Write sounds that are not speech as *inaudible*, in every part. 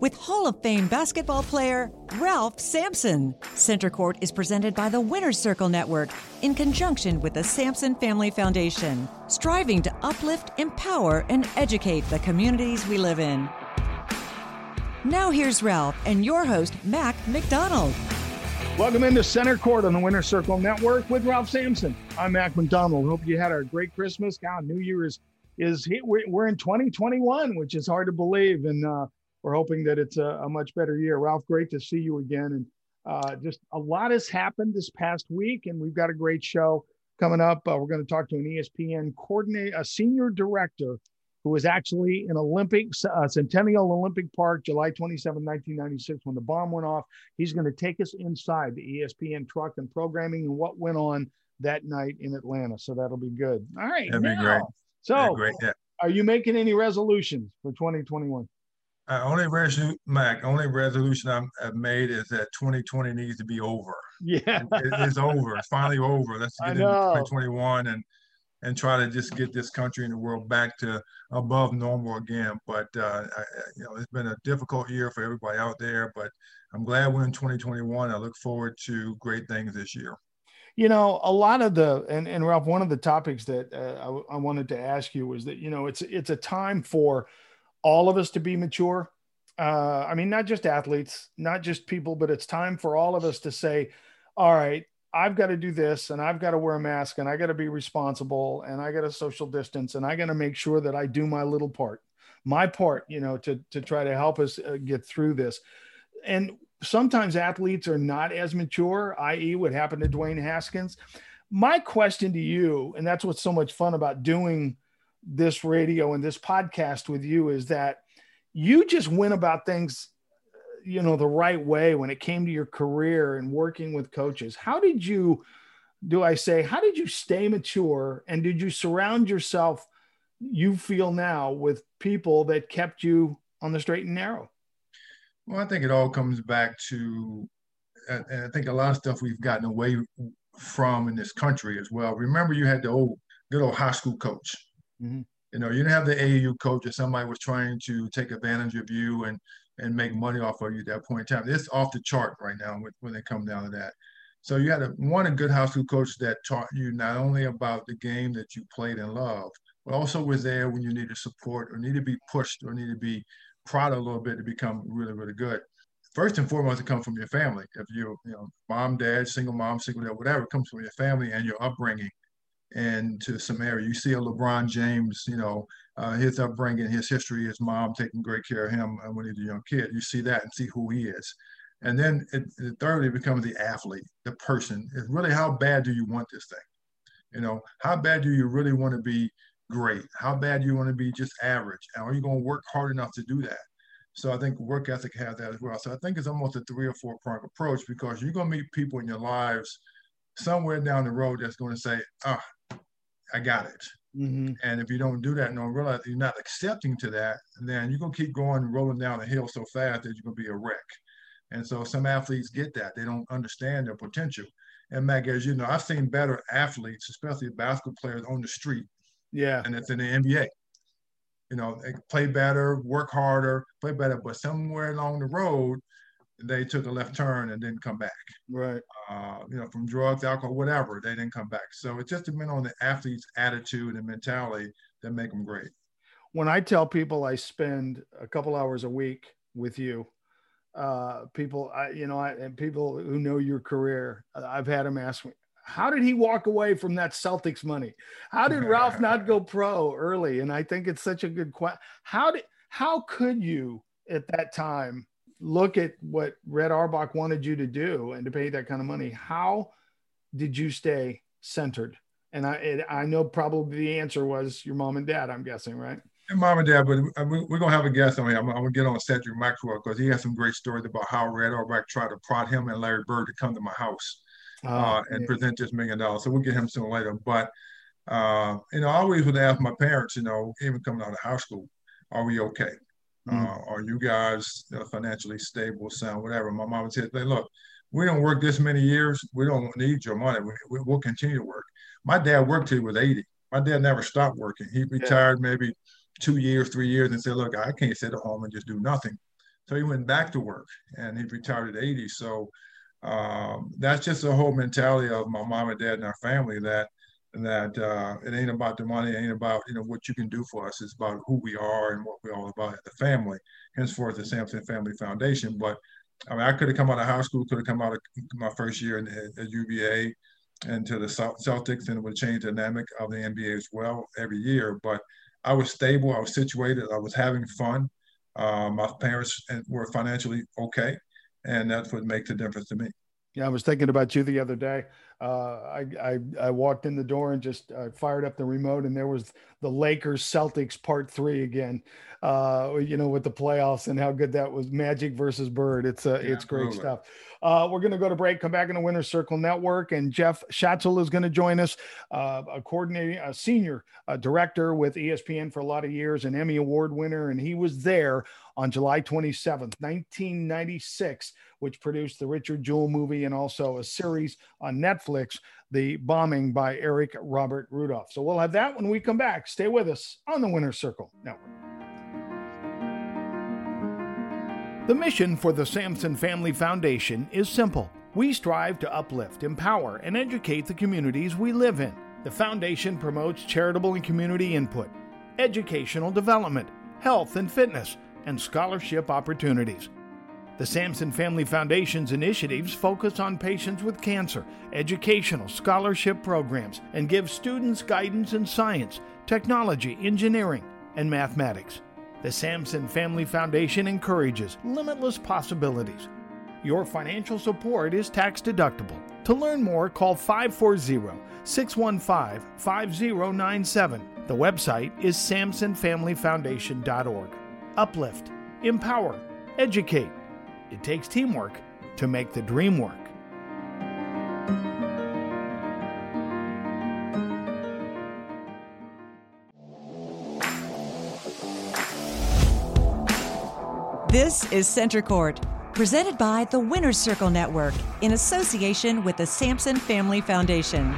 with Hall of Fame basketball player Ralph Sampson. Center Court is presented by the Winner's Circle Network in conjunction with the Sampson Family Foundation, striving to uplift, empower, and educate the communities we live in. Now here's Ralph and your host, Mac McDonald. Welcome into Center Court on the Winner's Circle Network with Ralph Sampson. I'm Mac McDonald. Hope you had a great Christmas. God, New Year is is we're in 2021, which is hard to believe, and uh, we're hoping that it's a, a, much better year. Ralph, great to see you again, and uh, just a lot has happened this past week, and we've got a great show coming up. Uh, we're going to talk to an ESPN coordinator, a senior director who was actually in Olympics, uh, Centennial Olympic Park, July 27, 1996, when the bomb went off. He's going to take us inside the ESPN truck and programming and what went on that night in Atlanta. So that'll be good. All right. That'd now, be great. So, great. Yeah. are you making any resolutions for 2021? Uh, only resolution, Mac. Only resolution i have made is that 2020 needs to be over. Yeah, it, it's over. It's finally over. Let's get into 2021 and and try to just get this country and the world back to above normal again. But uh, I, you know, it's been a difficult year for everybody out there. But I'm glad we're in 2021. I look forward to great things this year you know a lot of the and, and ralph one of the topics that uh, I, I, wanted to ask you was that you know it's it's a time for all of us to be mature uh, i mean not just athletes not just people but it's time for all of us to say all right i've got to do this and i've got to wear a mask and i got to be responsible and i got to social distance and i got to make sure that i do my little part my part you know to to try to help us uh, get through this and sometimes athletes are not as mature, i.e., what happened to Dwayne Haskins. My question to you, and that's what's so much fun about doing this radio and this podcast with you, is that you just went about things, you know, the right way when it came to your career and working with coaches. How did you, do I say, how did you stay mature and did you surround yourself, you feel now, with people that kept you on the straight and narrow? Well, I think it all comes back to, uh, and I think a lot of stuff we've gotten away from in this country as well. Remember, you had the old good old high school coach. Mm-hmm. You know, you didn't have the AAU coach if somebody was trying to take advantage of you and and make money off of you at that point in time. It's off the chart right now when they come down to that. So you had a, one a good high school coach that taught you not only about the game that you played and loved, but also was there when you needed support or need to be pushed or need to be prod a little bit to become really, really good. First and foremost, it comes from your family. If you, you know, mom, dad, single mom, single dad, whatever, comes from your family and your upbringing. And to Samaria. you see a LeBron James, you know, uh, his upbringing, his history, his mom taking great care of him when he was a young kid. You see that and see who he is. And then it, it thirdly becomes the athlete, the person. It's really how bad do you want this thing? You know, how bad do you really want to be great? How bad do you want to be just average? And are you going to work hard enough to do that? So I think work ethic has that as well. So I think it's almost a three or four prong approach because you're going to meet people in your lives somewhere down the road that's going to say, ah, I got it. Mm-hmm. And if you don't do that and don't realize you're not accepting to that, then you're to keep going rolling down the hill so fast that you're going to be a wreck. And so some athletes get that. They don't understand their potential. And Mac, as you know, I've seen better athletes, especially basketball players on the street yeah. And it's in the NBA. You know, they play better, work harder, play better, but somewhere along the road, they took a left turn and didn't come back. Right. Uh, you know, from drugs, alcohol, whatever, they didn't come back. So it just depends on the athlete's attitude and mentality that make them great. When I tell people I spend a couple hours a week with you, uh, people, I, you know, I, and people who know your career, I've had them ask me, how did he walk away from that Celtics money? How did Ralph not go *laughs* pro early? And I think it's such a good question. How did how could you at that time look at what Red Auerbach wanted you to do and to pay that kind of money? How did you stay centered? And I I know probably the answer was your mom and dad. I'm guessing, right? And mom and dad, but we're gonna have a guest on here. I'm, I'm gonna get on Cedric Maxwell because he has some great stories about how Red Auerbach tried to prod him and Larry Bird to come to my house oh, uh, and yeah. present this million dollars. So we'll get him soon later. But uh, you know, I always would ask my parents, you know, even coming out of high school, are we okay? Mm-hmm. Uh, are you guys financially stable, sound, whatever? My mom would say, look, we don't work this many years. We don't need your money. We, will continue to work. My dad worked till he was 80. My dad never stopped working. He retired yeah. maybe two years, three years, and said, look, I can't sit at home and just do nothing. So he went back to work and he retired at 80. So um, that's just the whole mentality of my mom and dad and our family that that uh, it ain't about the money, it ain't about you know what you can do for us. It's about who we are and what we're all about the family. Henceforth, the Sampson Family Foundation. But I mean, I could have come out of high school, could have come out of my first year in, at UVA into the Celtics, and it would change the dynamic of the NBA as well every year. But I was stable, I was situated, I was having fun. Uh, my parents were financially okay, and that's what makes the difference to me. Yeah, I was thinking about you the other day. Uh, I, I, I walked in the door and just uh, fired up the remote, and there was the Lakers Celtics Part Three again. Uh, you know, with the playoffs and how good that was. Magic versus Bird. It's uh, yeah, it's great stuff. Uh, we're going to go to break. Come back in the Winner Circle Network, and Jeff Schatzel is going to join us, uh, a coordinating, a senior uh, director with ESPN for a lot of years, an Emmy Award winner, and he was there on July 27th, 1996, which produced the Richard Jewell movie and also a series on Netflix, The Bombing by Eric Robert Rudolph. So we'll have that when we come back. Stay with us on the Winner Circle Network. The mission for the Sampson Family Foundation is simple. We strive to uplift, empower, and educate the communities we live in. The foundation promotes charitable and community input, educational development, health and fitness, and scholarship opportunities. The Sampson Family Foundation's initiatives focus on patients with cancer, educational scholarship programs, and give students guidance in science, technology, engineering, and mathematics. The Sampson Family Foundation encourages limitless possibilities. Your financial support is tax deductible. To learn more, call 540 615 5097. The website is sampsonfamilyfoundation.org uplift, empower, educate. It takes teamwork to make the dream work. This is Center Court, presented by the Winner's Circle Network in association with the Sampson Family Foundation.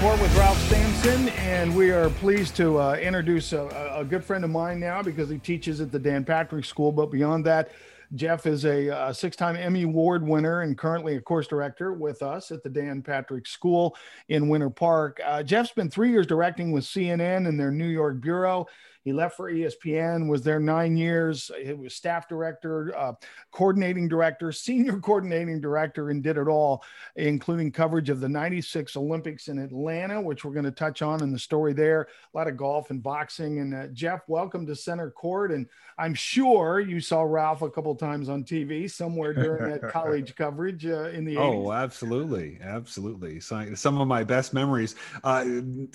Court with Ralph Sampson, and we are pleased to uh, introduce a, a, good friend of mine now because he teaches at the Dan Patrick School. But beyond that, Jeff is a, a six time Emmy Award winner and currently a course director with us at the Dan Patrick School in Winter Park. Uh, Jeff's been three years directing with CNN and their New York Bureau. He left for ESPN, was there nine years. He was staff director, uh, coordinating director, senior *laughs* coordinating director, and did it all, including coverage of the 96 Olympics in Atlanta, which we're going to touch on in the story there. A lot of golf and boxing. And uh, Jeff, welcome to Center Court. And I'm sure you saw Ralph a couple times on TV somewhere during that *laughs* college coverage uh, in the 80s. Oh, absolutely. Absolutely. So, some of my best memories. Uh,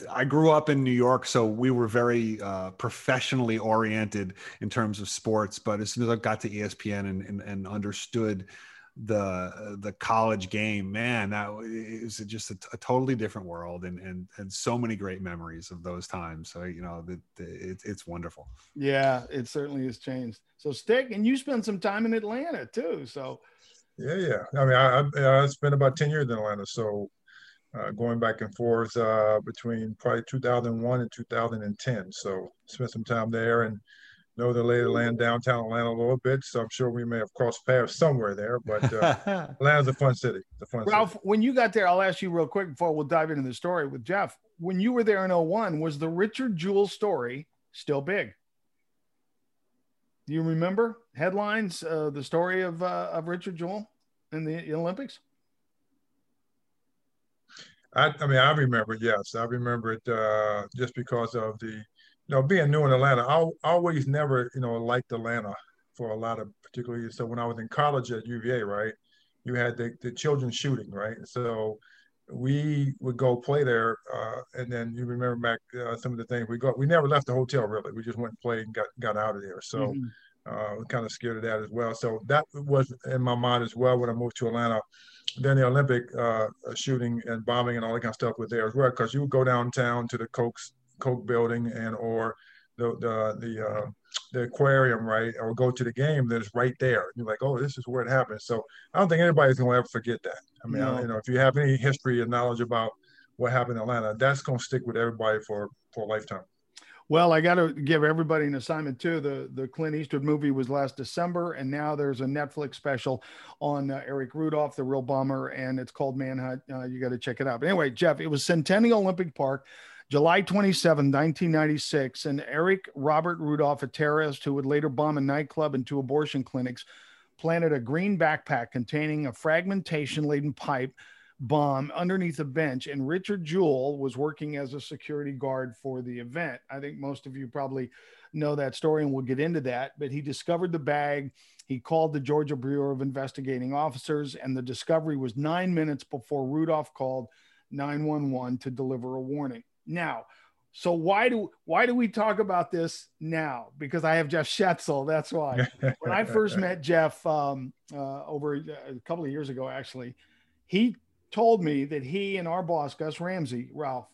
I grew up in New York, so we were very uh, professionally oriented in terms of sports. But as soon as I got to ESPN and, and, and understood the the college game, man, that is just a, a, totally different world, and and and so many great memories of those times. So you know, the, the, it, it's wonderful. Yeah, it certainly has changed. So stick, and you spent some time in Atlanta too. So yeah, yeah. I mean, I, I, I spent about ten years in Atlanta, so uh, going back and forth uh, between probably 2001 and 2010. So spent some time there and know the lay of the land downtown Atlanta a little bit. So I'm sure we may have crossed paths somewhere there. But uh, *laughs* Atlanta's a fun city. It's a fun Ralph, city. when you got there, I'll ask you real quick before we'll dive into the story with Jeff. When you were there in 01, was the Richard Jewell story still big? Do you remember headlines, uh, the story of, uh, of Richard Jewell in the Olympics? I, I mean, I remember. Yes, I remember it uh, just because of the, you know, being new in Atlanta. I, I always never, you know, liked Atlanta for a lot of particularly. So when I was in college at UVA, right, you had the the children shooting, right. So we would go play there, uh, and then you remember back uh, some of the things we got. We never left the hotel really. We just went and played and got got out of there. So. Mm-hmm. Uh, kind of scared of that as well. So that was in my mind as well when I moved to Atlanta then the Olympic uh, shooting and bombing and all that kind of stuff was there as well. Because you would go downtown to the Coke Coke building and or the the the, uh, the aquarium, right, or go to the game that's right there. You're like, oh, this is where it happened. So I don't think anybody's gonna ever forget that. I mean, no. I, you know, if you have any history and knowledge about what happened in Atlanta, that's gonna stick with everybody for for a lifetime. Well, I got to give everybody an assignment too. The the Clint Eastwood movie was last December, and now there's a Netflix special on uh, Eric Rudolph, the real bomber, and it's called Manhunt. Uh, you got to check it out. But anyway, Jeff, it was Centennial Olympic Park. July 27, 1996, and Eric Robert Rudolph, a terrorist who would later bomb a nightclub and two abortion clinics, planted a green backpack containing a fragmentation laden pipe bomb underneath a bench, and Richard Jewell was working as a security guard for the event. I think most of you probably know that story, and we'll get into that. But he discovered the bag. He called the Georgia Bureau of Investigating Officers, and the discovery was nine minutes before Rudolph called 911 to deliver a warning. Now, so why do why do we talk about this now? Because I have Jeff Schetzel. That's why. when I first *laughs* met Jeff um, uh, over a couple of years ago, actually, he told me that he and our boss, Gus Ramsey, Ralph,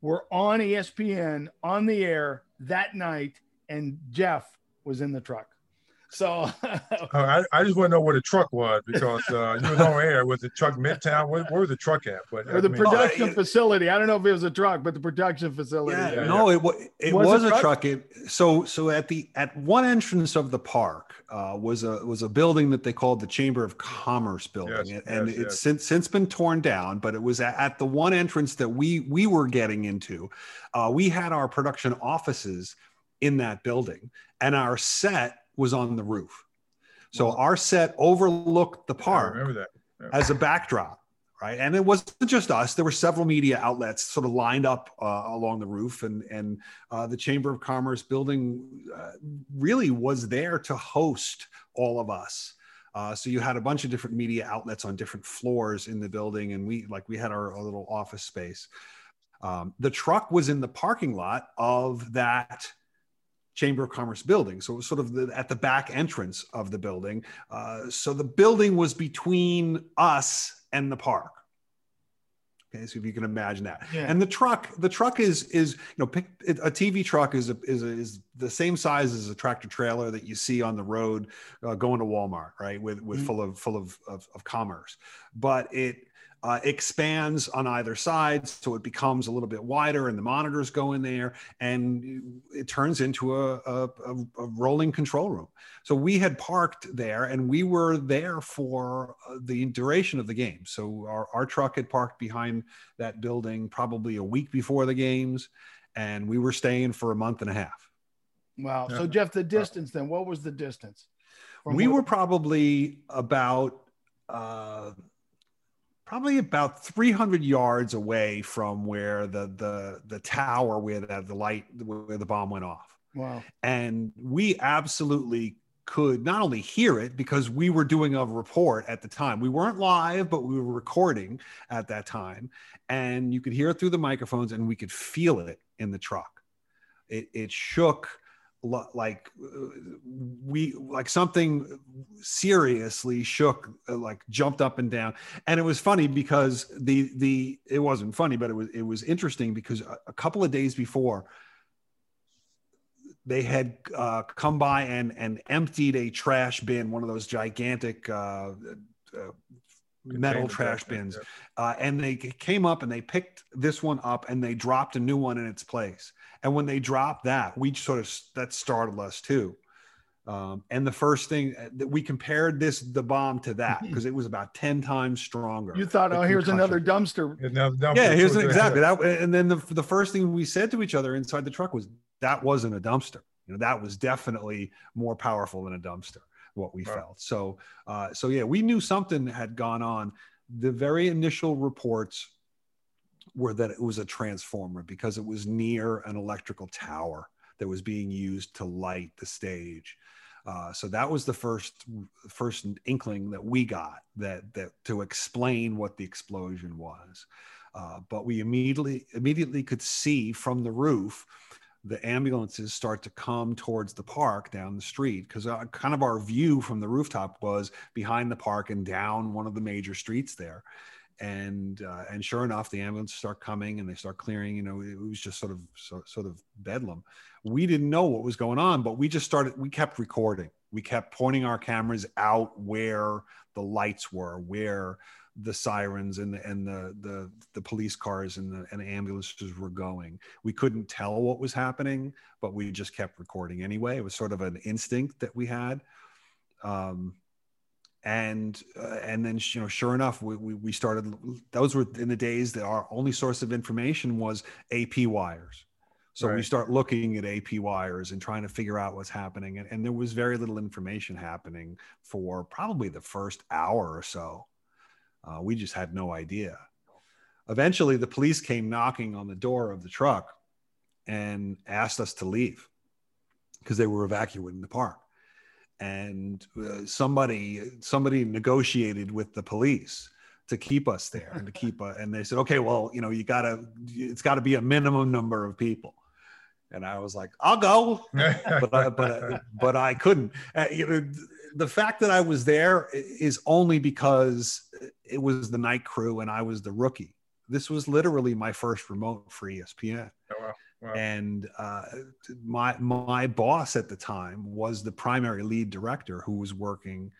were on ESPN on the air that night, and Jeff was in the truck. So *laughs* oh, I, I just want to know where the truck was because uh, you was on air. Was the truck Midtown? Where, where was the truck at? But or the I mean, production oh, facility. I don't know if it was a truck, but the production facility. Yeah, yeah no, it, it was, was a truck. truck. It, so so at the at one entrance of the park uh, was a was a building that they called the Chamber of Commerce building, yes, and yes, it's yes. since since been torn down. But it was at, at, the one entrance that we we were getting into. Uh, we had our production offices in that building, and our set was on the roof. So our set overlooked the park yeah. as a backdrop, right? And it wasn't just us. There were several media outlets sort of lined up uh, along the roof, and and uh, the Chamber of Commerce building uh, really was there to host all of us. Uh, so you had a bunch of different media outlets on different floors in the building, and we like we had our, our little office space. Um, the truck was in the parking lot of that Chamber of Commerce building. So it was sort of the, at the back entrance of the building. Uh, so the building was between us and the park. Okay, so if you can imagine that, yeah. and the truck, the truck is is you know pick, a TV truck is a, is a, is the same size as a tractor trailer that you see on the road uh, going to Walmart, right? With with mm-hmm. full of full of, of of commerce, but it uh, expands on either side. So it becomes a little bit wider and the monitors go in there and it turns into a, a, a rolling control room. So we had parked there and we were there for uh, the duration of the game. So our, our truck had parked behind that building probably a week before the games and we were staying for a month and a half. Wow. So Jeff, the distance then, what was the distance? We what- were probably about uh, probably about 300 yards away from where the the the tower where the, the light where the bomb went off. Wow. And we absolutely could not only hear it because we were doing a report at the time. We weren't live, but we were recording at that time. And you could hear it through the microphones and we could feel it in the truck. It, it shook like uh, we like something seriously shook uh, like jumped up and down. And it was funny because the the it wasn't funny but it was it was interesting because a, a couple of days before they had uh, come by and and emptied a trash bin one of those gigantic uh, uh, metal trash bins uh, and they came up and they picked this one up and they dropped a new one in its place and when they dropped that we sort of that startled us too um, and the first thing uh, that we compared this the bomb to that because it was about 10 times stronger you thought oh here's another dumpster. another dumpster yeah here's an, exactly that and then the, the first thing we said to each other inside the truck was that wasn't a dumpster you know that was definitely more powerful than a dumpster what we right. felt. So, uh, so yeah, we knew something had gone on. The very initial reports were that it was a transformer because it was near an electrical tower that was being used to light the stage. Uh, so that was the first first inkling that we got that that to explain what the explosion was. Uh, but we immediately immediately could see from the roof the ambulances start to come towards the park down the street because uh, kind of our view from the rooftop was behind the park and down one of the major streets there and uh, and sure enough the ambulances start coming and they start clearing you know it was just sort of so, sort of bedlam we didn't know what was going on but we just started we kept recording we kept pointing our cameras out where the lights were where the sirens and the and the the, the police cars and the and ambulances were going. We couldn't tell what was happening, but we just kept recording anyway. It was sort of an instinct that we had. Um, and uh, and then you know sure enough we, we, we started those were in the days that our only source of information was ap wires so right. we start looking at ap wires and trying to figure out what's happening and, and there was very little information happening for probably the first hour or so uh, we just had no idea. Eventually, the police came knocking on the door of the truck and asked us to leave because they were evacuating the park. And uh, somebody somebody negotiated with the police to keep us there and to keep uh, and they said okay well you know you gotta it's got to be a minimum number of people and i was like i'll go but I, but but i couldn't uh, you know the fact that I was there is only because it was the night crew and I was the rookie. This was literally my first remote for ESPN. Oh, wow. And uh, my my boss at the time was the primary lead director who was working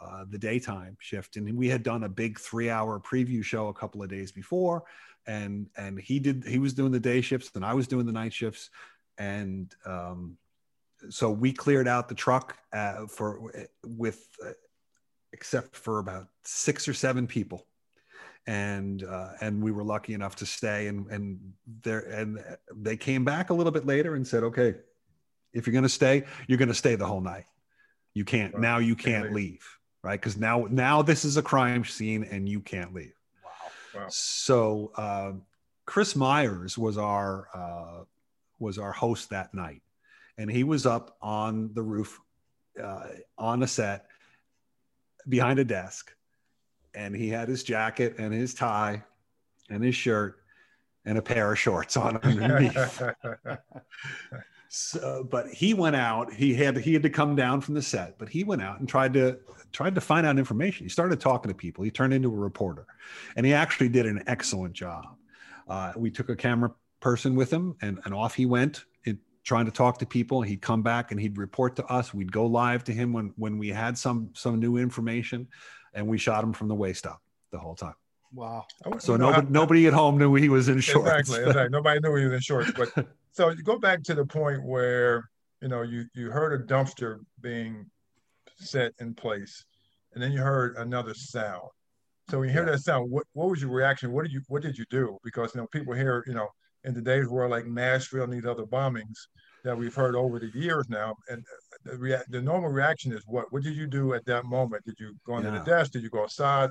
uh, the daytime shift, and we had done a big three hour preview show a couple of days before, and and he did he was doing the day shifts, and I was doing the night shifts, and um, so we cleared out the truck uh, for with uh, except for about six or seven people and uh, and we were lucky enough to stay and and there and they came back a little bit later and said okay if you're going to stay you're going to stay the whole night. You can't now you can't leave. right? Because now now this is a crime scene and you can't leave. Wow, wow. so uh, chris myers was our uh, was our host that night and he was up on the roof uh, on a set behind a desk and he had his jacket and his tie and his shirt and a pair of shorts on *laughs* underneath. so, but he went out. He had he had to come down from the set, but he went out and tried to tried to find out information. He started talking to people. He turned into a reporter, and he actually did an excellent job. Uh, we took a camera person with him, and, and off he went trying to talk to people. He'd come back and he'd report to us. We'd go live to him when when we had some some new information, and we shot him from the waist up the whole time. Wow! So nobody nobody at home knew he was in shorts. Exactly, *laughs* exactly. Nobody knew he was in shorts. But *laughs* so you go back to the point where you know you you heard a dumpster being set in place, and then you heard another sound. So when you hear yeah. that sound, what, what was your reaction? What did you what did you do? Because you know people hear you know in today's world like Nashville and these other bombings that we've heard over the years now. And the, rea- the normal reaction is what? What did you do at that moment? Did you go under yeah. the desk? Did you go outside?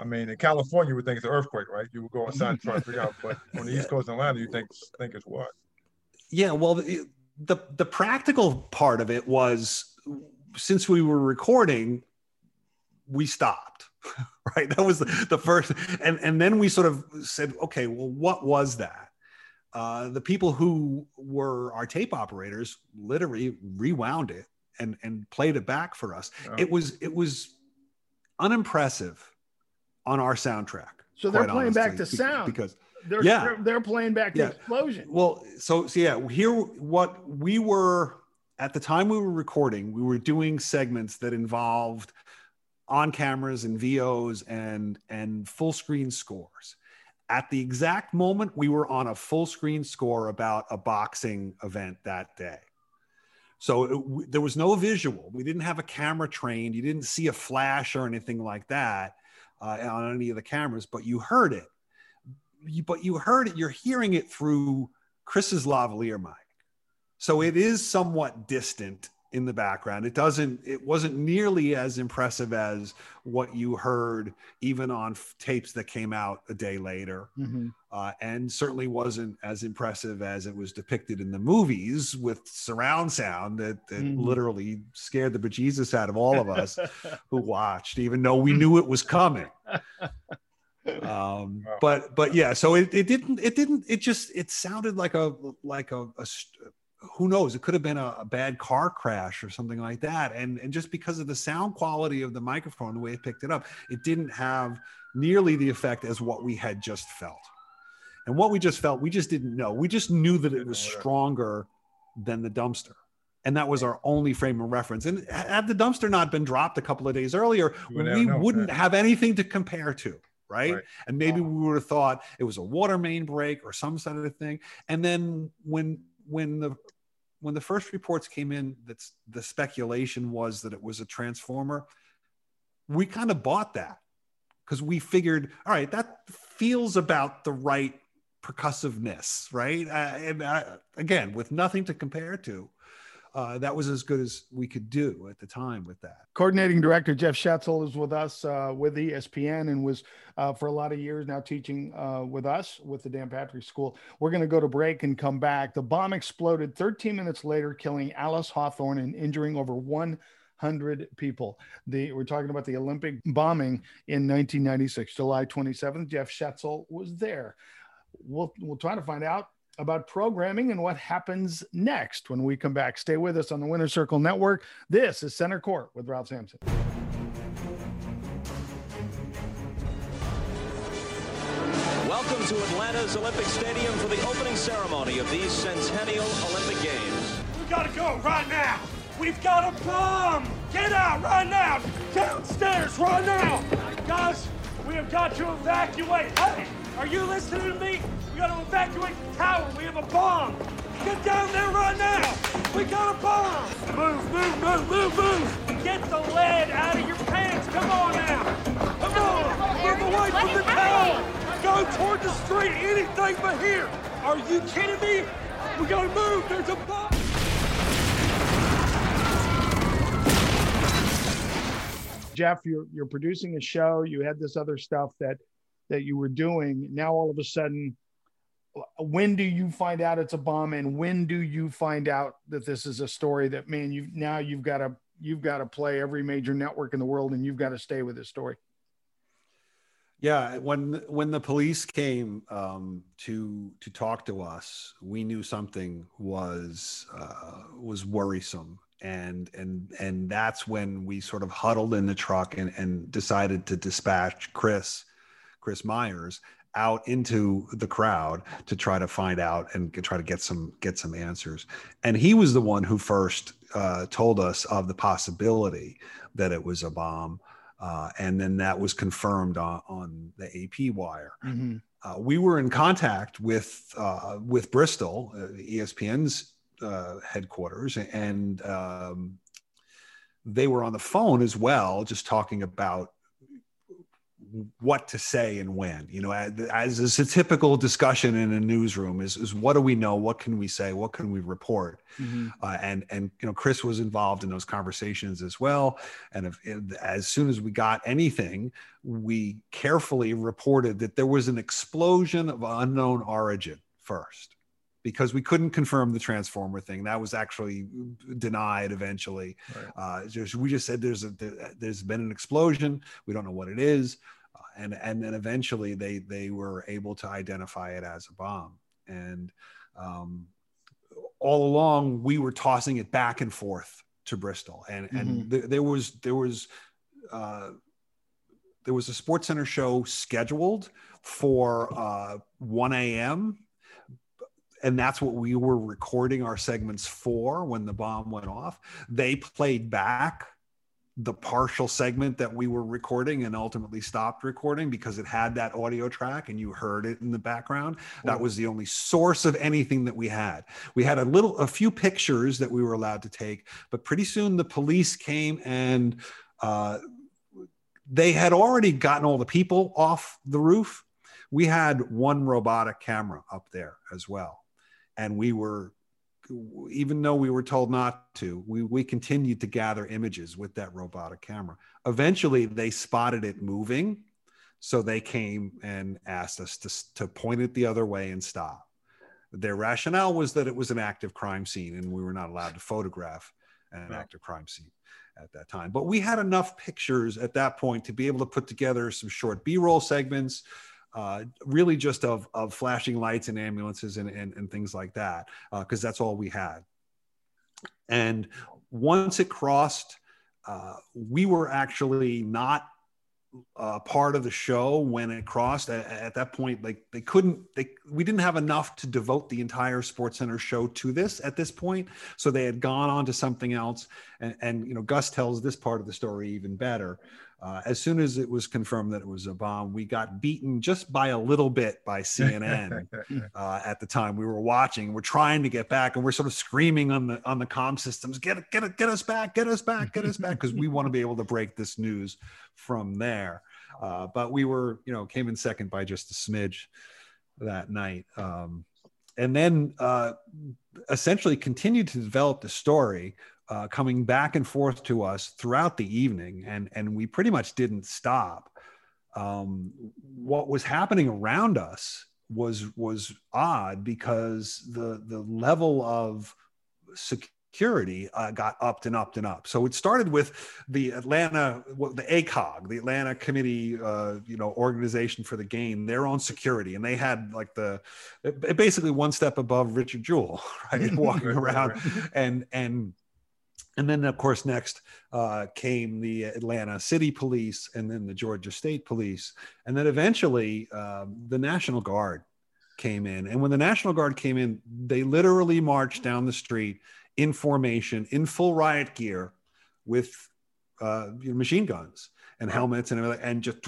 I mean, in California, you would think it's an earthquake, right? You would go outside and try to figure out. But *laughs* on the East Coast of Atlanta, you think think it's what? Yeah, well, the, the the practical part of it was since we were recording, we stopped. *laughs* right, that was the, the first, and and then we sort of said, okay, well, what was that? Uh, the people who were our tape operators literally rewound it and and played it back for us. Oh. It was it was unimpressive on our soundtrack. So they're playing honestly, back the sound because they're, yeah they're, they're playing back the yeah. explosion. Well, so so yeah, here what we were at the time we were recording, we were doing segments that involved on cameras and VOs and and full screen scores at the exact moment we were on a full screen score about a boxing event that day. So it, w- there was no visual. We didn't have a camera trained. You didn't see a flash or anything like that uh, on any of the cameras, but you heard it. You, but you heard it. You're hearing it through Chris's lavalier mic. So it is somewhat distant in the background. It doesn't, it wasn't nearly as impressive as what you heard even on f- tapes that came out a day later. Mm-hmm. Uh, and certainly wasn't as impressive as it was depicted in the movies with surround sound that, that mm-hmm. literally scared the bejesus out of all of us *laughs* who watched, even though we knew it was coming. um but but yeah so it, it didn't it didn't it just it sounded like a like a, a who knows it could have been a, a, bad car crash or something like that and and just because of the sound quality of the microphone the way it picked it up it didn't have nearly the effect as what we had just felt. And what we just felt we just didn't know. We just knew that it was stronger than the dumpster. And that was our only frame of reference. And had the dumpster not been dropped a couple of days earlier we wouldn't have anything to compare to Right? right? And maybe we would have thought it was a water main break or some sort of thing. And then when when the when the first reports came in that's the speculation was that it was a transformer we kind of bought that because we figured all right that feels about the right percussiveness right? Uh, and again with nothing to compare to uh, that was as good as we could do at the time with that. Coordinating director Jeff Schetzel is with us uh, with ESPN and was uh, for a lot of years now teaching uh, with us with the Dan Patrick School. We're going to go to break and come back. The bomb exploded 13 minutes later, killing Alice Hawthorne and injuring over one hundred people. The we're talking about the Olympic bombing in 1996, July 27th. Jeff Schetzel was there. We'll we'll try to find out about programming and what happens next when we come back. Stay with us on the Winner Circle Network. This is Center Court with Ralph Sampson. Welcome to Atlanta's Olympic Stadium for the opening ceremony of these Centennial Olympic Games. We gotta go right now. We've got a bomb. Get out right now. Downstairs right now. Guys, we have got to evacuate. Hey, are you listening to me? We gotta evacuate the tower. We have a bomb. Get down there right now. We got a bomb. Move, move, move, move, move. Get the lead out of your pants. Come on now. Come on. Move away from the tower. Go toward the street. Anything but here. Are you kidding me? We gotta move. There's a bomb. Jeff, you're you're producing a show. You had this other stuff that that you were doing. Now all of a sudden, when do you find out it's a bomb, and when do you find out that this is a story that man, you now you've got to you've got to play every major network in the world, and you've got to stay with this story. Yeah, when when the police came um, to to talk to us, we knew something was uh, was worrisome, and and and that's when we sort of huddled in the truck and and decided to dispatch Chris Chris Myers out into the crowd to try to find out and try to get some get some answers. And he was the one who first uh, told us of the possibility that it was a bomb, uh, and then that was confirmed on, on the AP wire. Mm-hmm. Uh, we were in contact with uh, with Bristol, uh, ESPN's uh, headquarters, and um, they were on the phone as well, just talking about what to say and when you know as, as is a typical discussion in a newsroom is, is what do we know what can we say what can we report mm-hmm. uh, and and you know chris was involved in those conversations as well and if, if, as soon as we got anything we carefully reported that there was an explosion of unknown origin first because we couldn't confirm the transformer thing. That was actually denied eventually. Right. Uh, just, we just said there's a there's been an explosion. We don't know what it is and and then eventually they they were able to identify it as a bomb. And um, all along we were tossing it back and forth to Bristol. And mm-hmm. and th- there was there was uh, there was a sports center show scheduled for uh, 1 a.m and that's what we were recording our segments for when the bomb went off. They played back the partial segment that we were recording and ultimately stopped recording because it had that audio track and you heard it in the background that was the only source of anything that we had. We had a little a few pictures that we were allowed to take but pretty soon the police came and uh, they had already gotten all the people off the roof. We had one robotic camera up there as well and we were even though we were told not to, we, we continued to gather images with that robotic camera. Eventually, they spotted it moving. So they came and asked us to, to point it the other way and stop. Their rationale was that it was an active crime scene and we were not allowed to photograph an active crime scene at that time. But we had enough pictures at that point to be able to put together some short B roll segments, uh, really just of, of flashing lights and ambulances and, and, and things like that, because uh, that's all we had. And once it crossed, uh, we were actually not uh, part of the show when it crossed. At, at, that point like they couldn't they we didn't have enough to devote the entire sports center show to this at this point. So they had gone on to something else and, and you know gus tells this part of the story even better uh, as soon as it was confirmed that it was a bomb, we got beaten just by a little bit by CNN *laughs* uh, at the time. We were watching, we're trying to get back, and we're sort of screaming on the on the com systems, "Get get get us back, get us back, get us back," because we want to be able to break this news from there. Uh, but we were, you know, came in second by just a smidge that night. Um, and then uh, essentially continued to develop the story uh, coming back and forth to us throughout the evening, and and we pretty much didn't stop. Um, what was happening around us was was odd because the the level of security uh, got upped and upped and up. So it started with the Atlanta, the ACOG, the Atlanta Committee, uh, you know, organization for the game, their own security, and they had like the basically one step above Richard Jewell, *laughs* *laughs* right, walking around, and and and then, of course, next uh, came the Atlanta City Police and then the Georgia State Police. And then eventually um, the National Guard came in. And when the National Guard came in, they literally marched down the street in formation, in full riot gear with uh, machine guns and helmets and everything, and just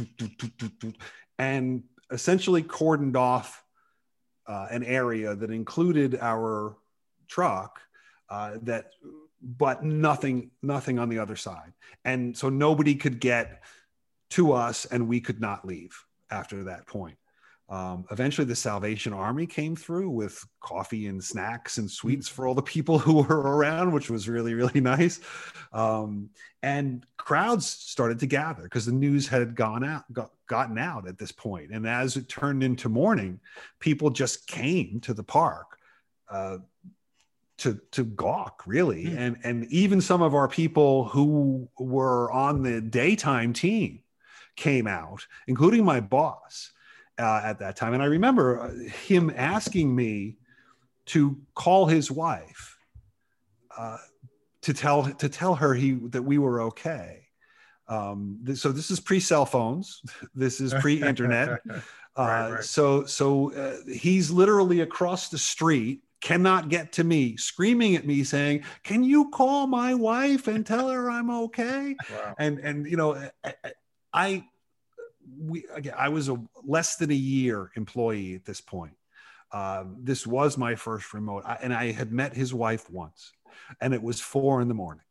and essentially cordoned off uh, an area that included our truck uh, that but nothing nothing on the other side. And so nobody could get to us and we could not leave after that point. Um, eventually the salvation army came through with coffee and snacks and sweets for all the people who were around which was really really *laughs* nice. Um, and crowds started to gather because the news had gone out got, gotten out at this point. And as it turned into morning people just came to the park uh, to to gawk really. Mm. and and even some of our people who were on the daytime team came out including my boss uh, at that time. And i remember uh, him asking me to call his wife uh, to tell to tell her he that we were okay. Um, this, so this is pre cell phones. *laughs* This is pre internet *laughs* right, uh, right. so so uh, he's literally across the street cannot get to me, screaming at me, saying, "Can you call my wife and tell her I'm okay?" Wow. And and you know, I, I we again, I was a less than a year employee at this point. Um, this was my first remote, I, and I had met his wife once, and it was four in the morning.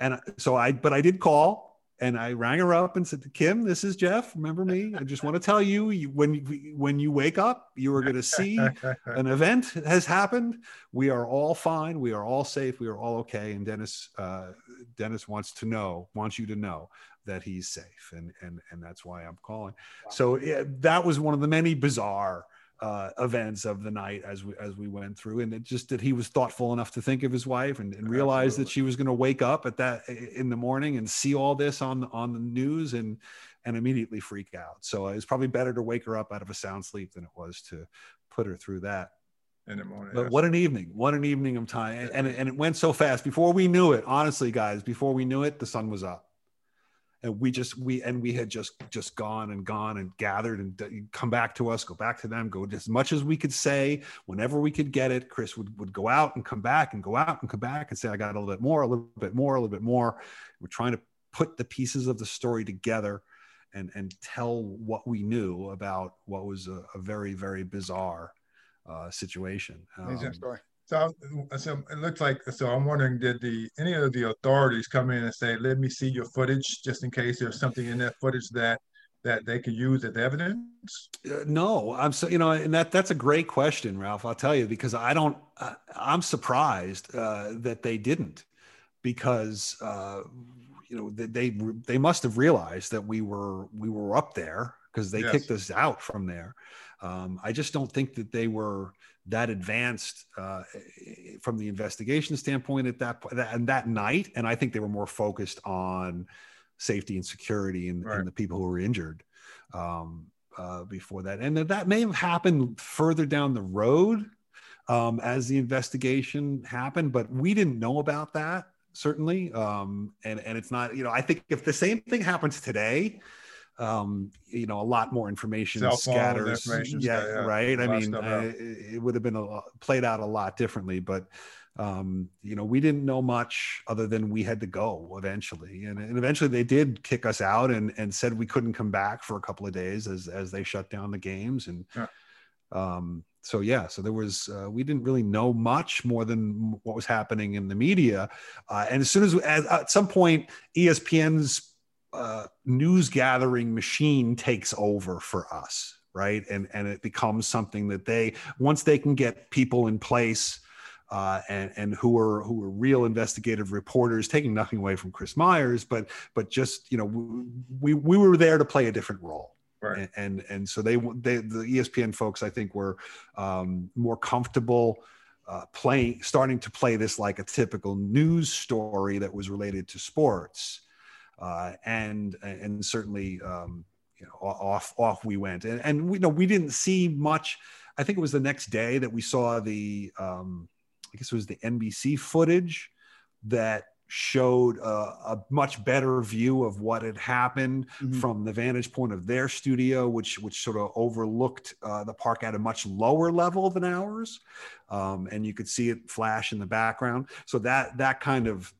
And so I, but I did call and I rang her up and said, "Kim, this is Jeff. Remember me? I just want to tell you, you when when you wake up, you are going to see an *laughs* event has happened. We are all fine. We are all safe. We are all okay. And Dennis, uh, Dennis wants to know, wants you to know that he's safe, and and and that's why I'm calling. Wow. So yeah, that was one of the many bizarre uh, events of the night as we as we went through, and it just that he was thoughtful enough to think of his wife and, and realize Absolutely. that she was going to wake up at that in the morning and see all this on on the news and and immediately freak out. So it was probably better to wake her up out of a sound sleep than it was to put her through that. In the morning. But what an evening! What an evening of time, and, and and it went so fast. Before we knew it, honestly, guys, before we knew it, the sun was up and we just we and we had just just gone and gone and gathered and come back to us go back to them go as much as we could say. Whenever we could get it chris would, would go out and come back and go out and come back and say i got a little bit more a little bit more a little bit more. We're trying to put the pieces of the story together and and tell what we knew about what was a, a very very bizarre uh, situation. Um, story so, so it looks like so. I'm wondering, did the any of the authorities come in and say, "Let me see your footage," just in case there's something in that footage that that they could use as evidence? Uh, no, I'm so you know, and that that's a great question, Ralph. I'll tell you because I don't. Uh, I'm surprised uh, that they didn't, because uh, you know they, they they must have realized that we were we were up there because they yes. kicked us out from there. Um, I just don't think that they were that advanced uh, from the investigation standpoint at that point and that night. And I think they were more focused on safety and security and, right. and the people who were injured um, uh, before that. And that may have happened further down the road um, as the investigation happened, but we didn't know about that certainly. Um, and and it's not, you know, I think if the same thing happens today, um, you know, a lot more information Cell scatters. Information yeah, yeah, right. I mean, uh, it would have been a, played out a lot differently, but um, you know, we didn't know much other than we had to go eventually, and, and eventually they did kick us out and and said we couldn't come back for a couple of days as as they shut down the games and. Yeah. Um, so yeah, so there was uh, we didn't really know much more than what was happening in the media, uh, and as soon as at, at some point ESPN's uh, news gathering machine takes over for us, right? And and it becomes something that they once they can get people in place. Uh, and and who are who are real investigative reporters, taking nothing away from Chris Myers, but but just you know we we were there to play a different role, Right. And, and, and so they they the ESPN folks I think were um, more comfortable uh, playing starting to play this like a typical news story that was related to sports, uh, and and certainly um, you know off off we went and and we you know we didn't see much. I think it was the next day that we saw the um, I guess it was the NBC footage that showed a, a, much better view of what had happened mm-hmm. from the vantage point of their studio, which which sort of overlooked uh, the park at a much lower level than ours, um, and you could see it flash in the background. So that that kind of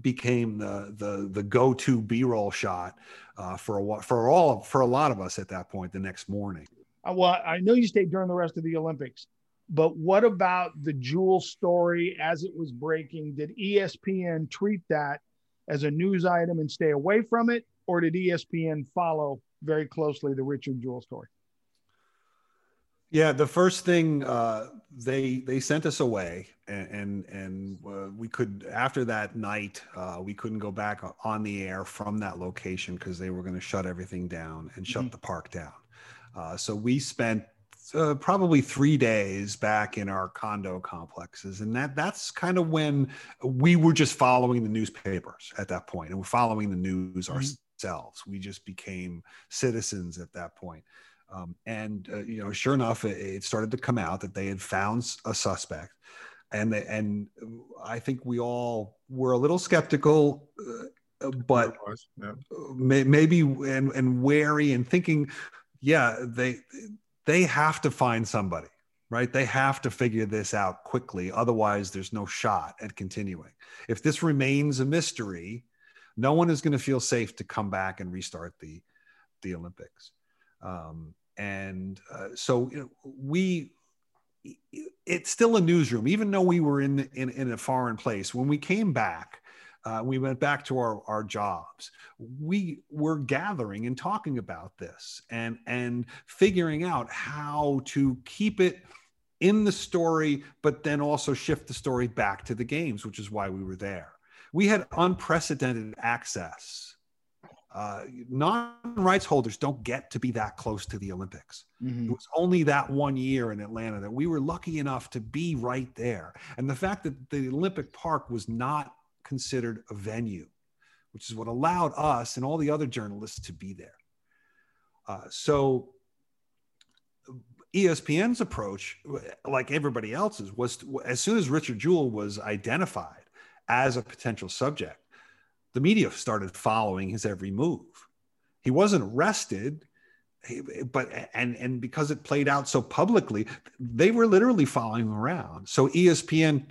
became the the the go-to B-roll shot uh, for a for all for a lot of us at that point the next morning. Uh, well, I know you stayed during the rest of the Olympics. But what about the Jewell story as it was breaking? Did ESPN treat that as a news item and stay away from it? Or did ESPN follow very closely the Richard Jewell story? Yeah, the first thing uh, they they sent us away, and and, and uh, we could after that night uh, we couldn't go back on the air from that location because they were going to shut everything down and shut mm-hmm. the park down. Uh, so we spent uh, probably three days back in our condo complexes, and that that's kind of when we were just following the newspapers at that point, and we're following the news mm-hmm. ourselves. We just became citizens at that point. Um, and uh, you know, sure enough, it, it, started to come out that they had found a suspect, and they, and I think we all were a little skeptical, uh, but yeah. may, maybe and and wary and thinking, yeah, they they have to find somebody, right? They have to figure this out quickly. Otherwise, there's no shot at continuing. If this remains a mystery, no one is going to feel safe to come back and restart the, the Olympics. Um, and uh, so you know, we, it's still a newsroom, even though we were in, in, in a foreign place. When we came back, uh, we went back to our, our jobs we were gathering and talking about this and and figuring out how to keep it in the story but then also shift the story back to the games which is why we were there we had unprecedented access uh, non-rights holders don't get to be that close to the Olympics. Mm-hmm. It was only that one year in Atlanta that we were lucky enough to be right there. And the fact that the Olympic Park was not considered a venue, which is what allowed us and all the other journalists to be there. Uh, so ESPN's approach, like everybody else's, was to, as soon as Richard Jewell was identified as a potential subject, the media started following his every move. He wasn't arrested, but and and because it played out so publicly, they were literally following him around. So ESPN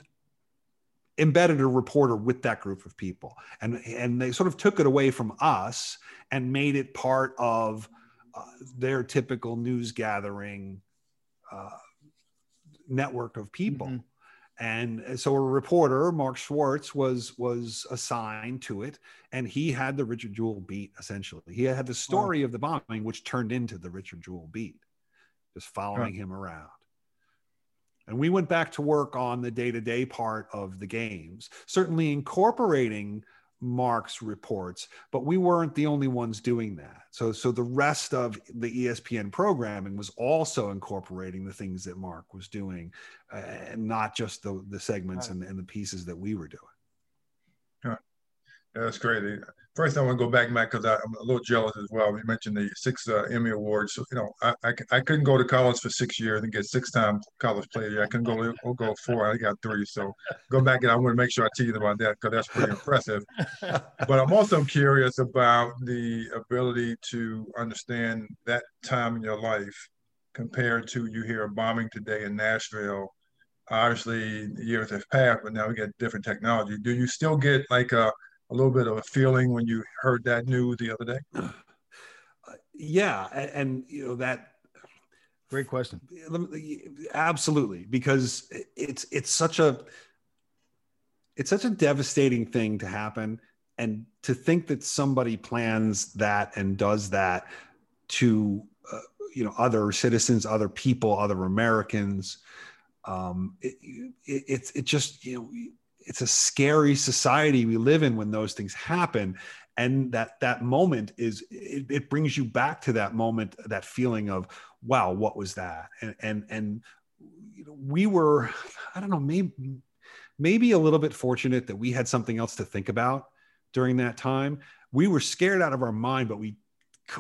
embedded a reporter with that group of people and and they sort of took it away from us and made it part of uh, their typical news gathering uh, network of people mm-hmm. And uh, so a reporter mark schwarz was was assigned to it and he had the richard jewell beat essentially. He had the story wow. of the bombing which turned into the richard jewell beat just following him around. And we went back to work on the day-to-day part of the games certainly incorporating Mark's reports, but we weren't the only ones doing that. So, so the rest of the ESPN programming was also incorporating the things that Mark was doing, uh, and not just the the segments and, and the pieces that we were doing. Yeah, that's great. First, I want to go back, Matt, because I'm a little jealous as well. You mentioned the six uh, Emmy Awards. So, you know, I, I, I, couldn't go to college for six years and get six time college player. I couldn't go go four. I got three. So go back and I want to make sure I tease about that because that's pretty impressive. *laughs* but I'm also curious about the ability to understand that time in your life compared to you hear a bombing today in Nashville. Obviously, years have passed, but now we get different technology. Do you still get like a a little bit of a feeling when you heard that news the other day? Yeah, and, and you know that. Great question. Absolutely, because it's it's such a it's such a devastating thing to happen, and to think that somebody plans that and does that to uh, you know other citizens, other people, other Americans. Um, it, it, it's it just you know it's a scary society we live in when those things happen. And that that moment is it, it, brings you back to that moment that feeling of wow what was that? And and and we were i don't know maybe maybe a little bit fortunate that we had something else to think about during that time. We were scared out of our mind but we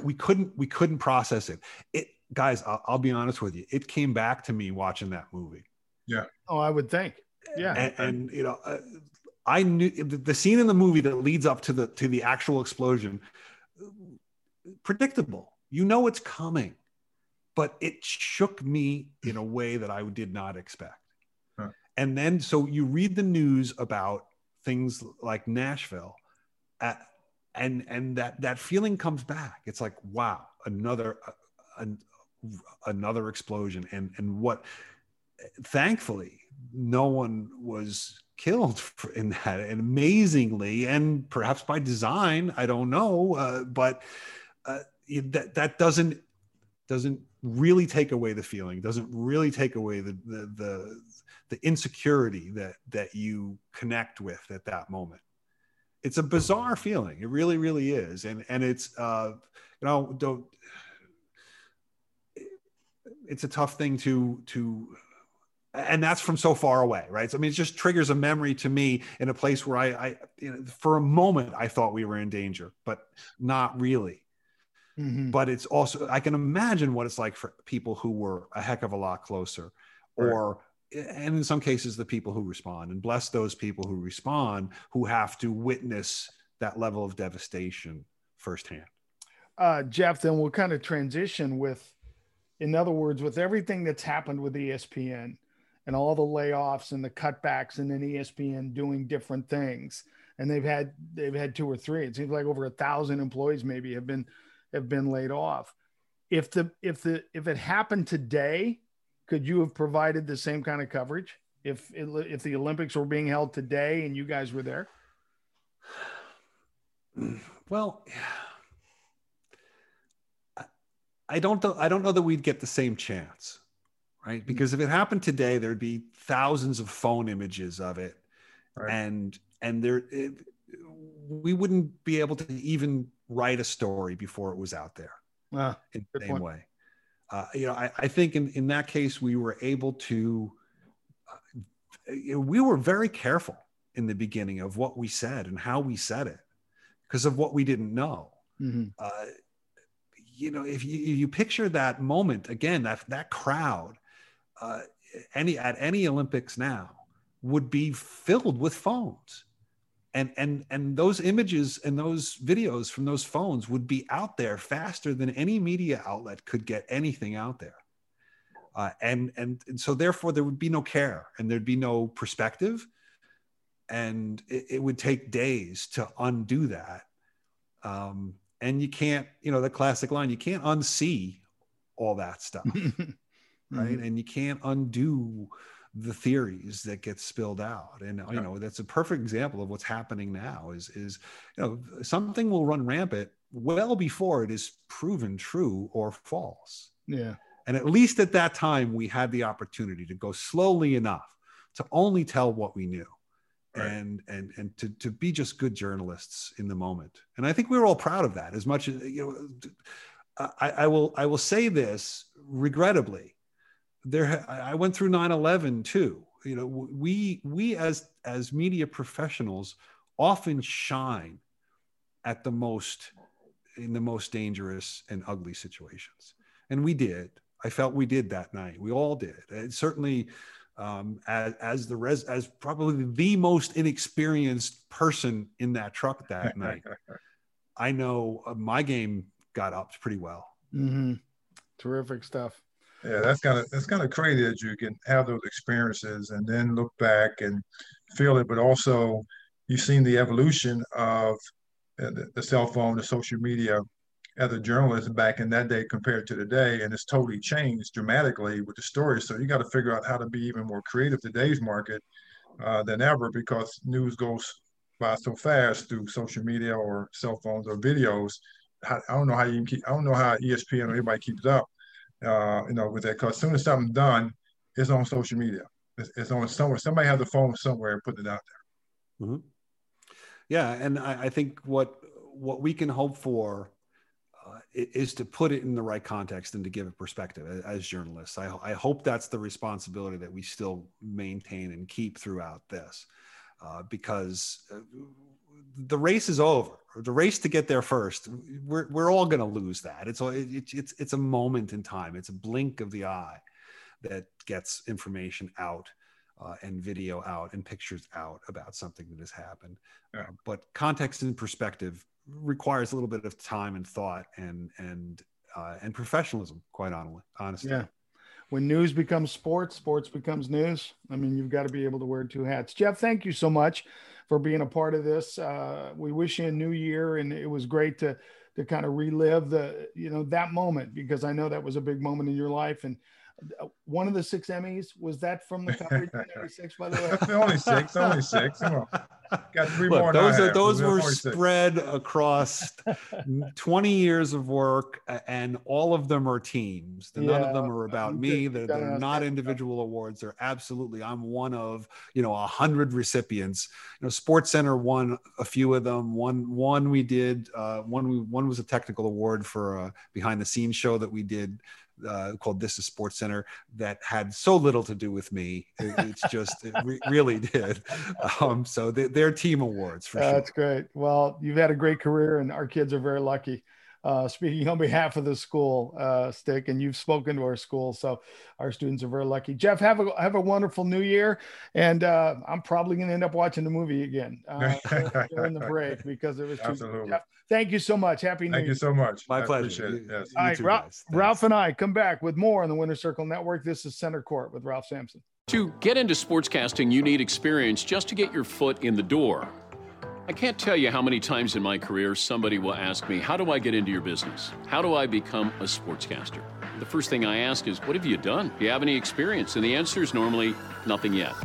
we couldn't we couldn't process it. It guys i'll, I'll be honest with you it came back to me watching that movie. Yeah. Oh i would think yeah. And, and you know uh, i knew the scene in the movie that leads up to the to the actual explosion predictable. You know it's coming but it shook me in a way that i did not expect. Huh. and then so you read the news about things like nashville at, uh, and and that that feeling comes back. It's like wow another uh, another explosion. And and what thankfully no one was killed *laughs* in that and amazingly and perhaps by design i don't know uh, but uh, that that doesn't doesn't really take away the feeling doesn't really take away the, the the the, insecurity that that you connect with at that moment. It's a bizarre feeling it really really is and and it's uh you know don't it's a tough thing to to and that's from so far away right so i mean it just triggers a memory to me in a place where i, I you know, for a moment i thought we were in danger but not really mm-hmm. but it's also i can imagine what it's like for people who were a heck of a lot closer right. or and in some cases the people who respond and bless those people who respond who have to witness that level of devastation firsthand uh, jeff then we'll kind of transition with in other words with everything that's happened with espn and all the layoffs and the cutbacks and then ESPN doing different things. And they've had they've had two or three. It seems like over a thousand employees maybe have been have been laid off. If the if the if it happened today, could you have provided the same kind of coverage if if the Olympics were being held today and you guys were there? Well, I don't I don't know that we'd get the same chance right? Mm. Because if it happened today, there'd be thousands of phone images of it, right. and and there it, we wouldn't be able to even write a story before it was out there uh, in the same point. way. Uh, you know, I, I, think in, in that case we were able to. Uh, we were very careful in the beginning of what we said and how we said it because of what we didn't know. Mm-hmm. Uh, you know, if you, you picture that moment again, that that crowd uh, any at any Olympics now would be filled with phones. And, and, and those images and those videos from those phones would be out there faster than any media outlet could get anything out there. Uh, and, and, and so therefore there would be no care and there'd be no perspective and it, it would take days to undo that um, and you can't you know the classic line you can't unsee all that stuff *laughs* right? Mm-hmm. And you can't undo the theories that get spilled out and you know that's a perfect example of what's happening now is is you know something will run rampant well before it is proven true or false yeah and at least at that time we had the opportunity to go slowly enough to only tell what we knew right. and and and to to be just good journalists in the moment and i think we were all proud of that as much as you know I, I will i will say this regrettably there i went through 9-11 too. You know we we as as media professionals often shine at the most in the most dangerous and ugly situations. And we did. I felt we did that night. We all did. And certainly um, as, as the res as probably the most inexperienced person in that truck that *laughs* night i know uh, my game got up pretty well. Mm-hmm. terrific stuff yeah, that's kind of that's kind of crazy that you can have those experiences and then look back and feel it, but also you've seen the evolution of uh, the, cell phone, the social media, as a journalist back in that day compared to today, and it's totally changed dramatically with the stories. So you got to figure out how to be even more creative today's market uh, than ever because news goes by so fast through social media or cell phones or videos. I, I don't know how you keep. I don't know how ESPN or anybody keeps up uh, you know, with that. Because as soon as something's done, it's on social media. It's, it's on somewhere. Somebody has the phone somewhere and put it out there. Mm-hmm. Yeah, and I, I, think what what we can hope for uh, is to put it in the right context and to give it perspective as journalists. I, I hope that's the responsibility that we still maintain and keep throughout this, uh, because uh, the race is over. The race to get there first, we're, we're all going to lose that. It's, it, it's, it's a moment in time. It's a blink of the eye that gets information out uh, and video out and pictures out about something that has happened. Yeah. Uh, but context and perspective requires a little bit of time and thought and, and, uh, and professionalism, quite honestly. honestly. Yeah when news becomes sports, sports becomes news. I mean, you've got to be able to wear two hats. Jeff, thank you so much for being a part of this. Uh, we wish you a new year, and it was great to to kind of relive the you know that moment because I know that was a big moment in your life, and one of the six Emmys was that from the coverage in *laughs* '96. By the way, only six, only six. Got three Look, more. Those are those were spread across 20 years of work, and all of them are teams. Yeah, None of them are about me. They're, they're not individual awards. They're absolutely. I'm one of you know a hundred recipients. You know, SportsCenter won a few of them. One one we did. Uh, one we one was a technical award for a behind the scenes show that we did uh, called This is SportsCenter that had so little to do with me. It, it's just, it re- really *laughs* did. Um, so they, they're team awards for That's sure. That's great. Well, you've had a great career, and our kids are very lucky. Uh, speaking on behalf of the school, uh, Stick, and you've spoken to our school, so our students are very lucky. Jeff, have a have a wonderful New Year, and uh, I'm probably going to end up watching the movie again uh, *laughs* during the break because it was too. Jeff, thank you so much. Happy New Thank Year. you so much. My I pleasure. Yes. All right, Ralph, Ralph and I come back with more on the Winner Circle Network. This is Center Court with Ralph Sampson. To get into sportscasting, you need experience just to get your foot in the door. I can't tell you how many times in my career somebody will ask me, How do I get into your business? How do I become a sportscaster? The first thing I ask is, What have you done? Do you have any experience? And the answer is normally, Nothing yet.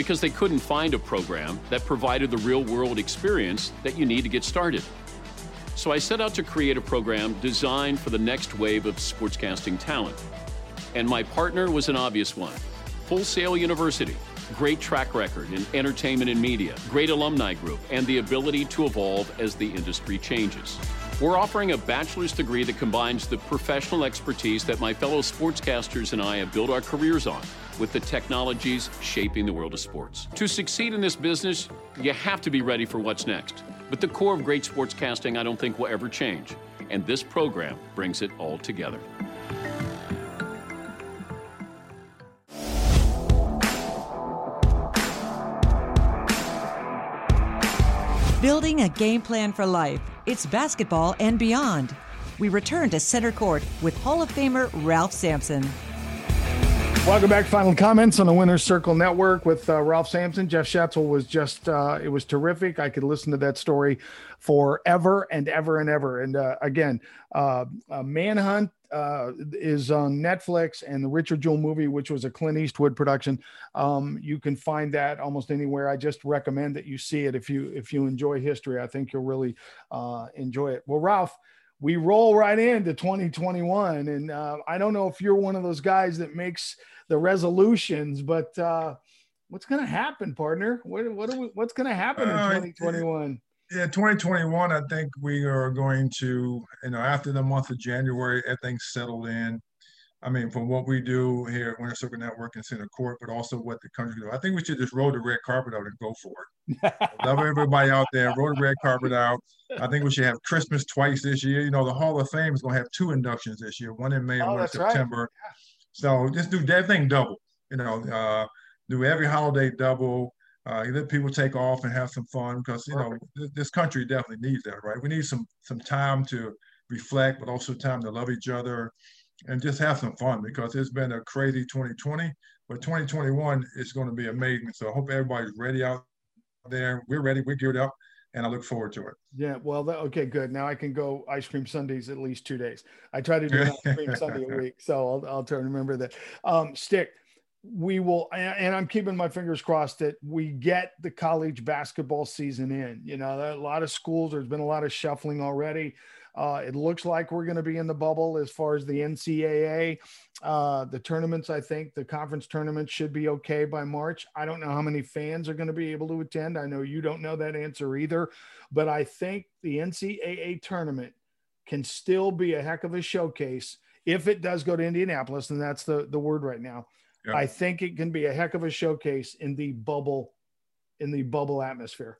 Because they couldn't find a program that provided the real world experience that you need to get started. So I set out to create a program designed for the next wave of sportscasting talent. And my partner was an obvious one Full Sail University great track record in entertainment and media, great alumni group, and the ability to evolve as the industry changes. We're offering a bachelor's degree that combines the professional expertise that my fellow sportscasters and I have built our careers on with the technologies shaping the world of sports. To succeed in this business, you have to be ready for what's next. But the core of great sportscasting, I don't think will ever change. And this program brings it all together. Building a game plan for life. It's basketball and beyond. We return to center court with Hall of Famer Ralph Sampson. Welcome back. Final comments on the Winner's Circle Network with uh, Ralph Sampson. Jeff Schatzel was just, uh, it was terrific. I could listen to that story forever and ever and ever. And uh, again, uh, Manhunt uh, is on Netflix and the Richard Jewell movie, which was a Clint Eastwood production. Um, you can find that almost anywhere. I just recommend that you see it if you if you enjoy history. I think you'll really uh, enjoy it. Well, Ralph we roll right into 2021 and uh, i don't know if you're one of those guys that makes the resolutions, but uh, what's going to happen, partner? What, what we, what's going to happen in 2021? Uh, yeah, 2021, I think we are going to, you know, after the month of January, everything's settled in. I mean, from what we do here at Winner Circle Network and Center Court, but also what the country do. I think we should just roll the red carpet out and go for it. *laughs* Love everybody out there. Roll the red carpet out. I think we should have Christmas twice this year. You know, the Hall of Fame is going to have two inductions this year, one in May and oh, one in September. Right. So just do that thing double. You know, uh, do every holiday double. Uh, let people take off and have some fun because you know th- this country definitely needs that, right? We need some some time to reflect, but also time to love each other and just have some fun because it's been a crazy 2020, but 2021 is going to be amazing. So I hope everybody's ready out there. We're ready. We're geared up and I look forward to it. Yeah, well, that, okay, good. Now I can go ice cream Sundays at least two days. I try to do ice cream Sunday a *laughs* week, so I'll, I'll try to remember that. Um, stick, we will, and I'm keeping my fingers crossed that we get the college basketball season in. You know, a lot of schools, there's been a lot of shuffling already. Uh, it looks like we're going to be in the bubble as far as the NCAA. Uh, the tournaments, I think the conference tournament should be okay by March. I don't know how many fans are going to be able to attend. I know you don't know that answer either, but I think the NCAA tournament can still be a heck of a showcase if it does go to Indianapolis, and that's the, the word right now. Yeah. I think it can be a heck of a showcase in the bubble, in the bubble atmosphere.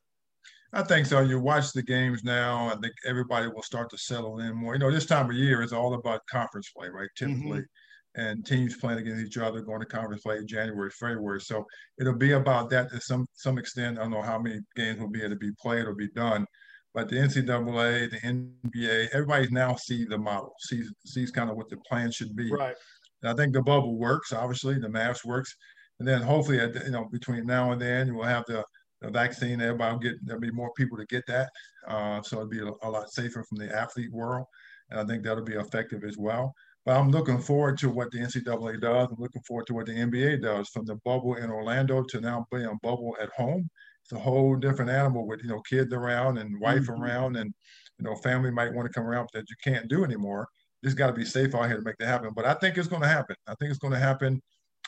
I think so. You watch the games now. I think everybody will start to settle in more. You know, this time of year is all about conference play, right? Typically, mm-hmm. and teams playing against each other, going to conference play January, February. So it'll be about that to some some extent. I don't know how many games will be able to be played or be done, but the NCAA, the NBA, everybody now see the model, sees sees kind of what the plan should be. Right. And I think the bubble works. Obviously, the math works, and then hopefully, at the, you know, between now and then, we'll have the the vaccine. Everybody will get there'll be more people to get that, uh, so it'll be a, a, lot safer from the athlete world, and I think that'll be effective as well. But I'm looking forward to what the NCAA does. I'm looking forward to what the NBA does, from the bubble in Orlando to now playing bubble at home. It's a whole different animal with you know kids around and wife mm-hmm. around, and you know family might want to come around that you can't do anymore. Just got to be safe out here to make that happen. But I think it's going to happen. I think it's going to happen.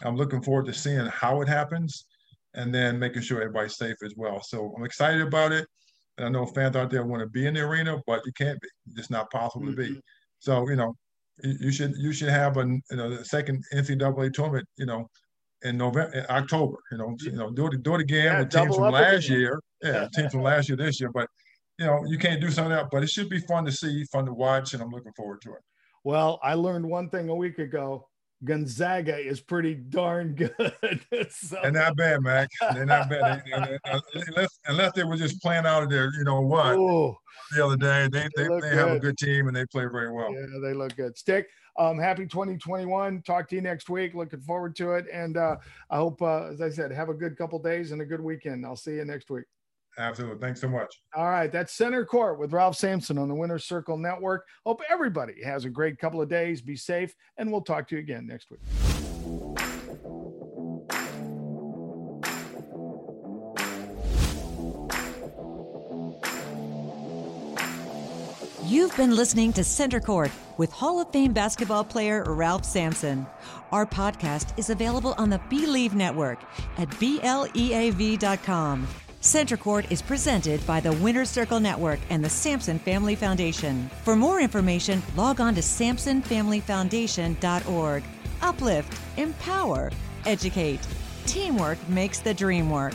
I'm looking forward to seeing how it happens and then making sure everybody's safe as well. So I'm excited about it. And I know fans out there want to be in the arena, but you can't be. It's just not possible mm-hmm. to be. Mm-hmm. So you know, you should you should have a you know the second NCAA tournament. You know, in November, in October. You know, you know, do it do it again yeah, with teams from last again. year. Yeah, teams from last year this year. But you know, you can't do something else. But it should be fun to see, fun to watch, and I'm looking forward to it. Well, I learned one thing a week ago Gonzaga is pretty darn good. *laughs* so. They're not bad, Mac. They're not bad. They, they, unless, unless they were just playing out of their, you know what, Ooh, the other day. They they, they, they have a good team and they play very well. Yeah, they look good. Stick. Um, happy 2021. Talk to you next week. Looking forward to it. And uh, I hope, uh, as I said, have a good couple days and a good weekend. I'll see you next week. Absolutely. Thanks so much. All right. That's Center Court with Ralph Sampson on the Winner Circle Network. Hope everybody has a great couple of days. Be safe, and we'll talk to you again next week. You've been listening to Center Court with Hall of Fame basketball player Ralph Sampson. Our podcast is available on the Bleav Network at BLEAV.com. Center Court is presented by the Winner Circle Network and the Sampson Family Foundation. For more information, log on to SampsonFamilyFoundation.org. Uplift, empower, educate. Teamwork makes the dream work.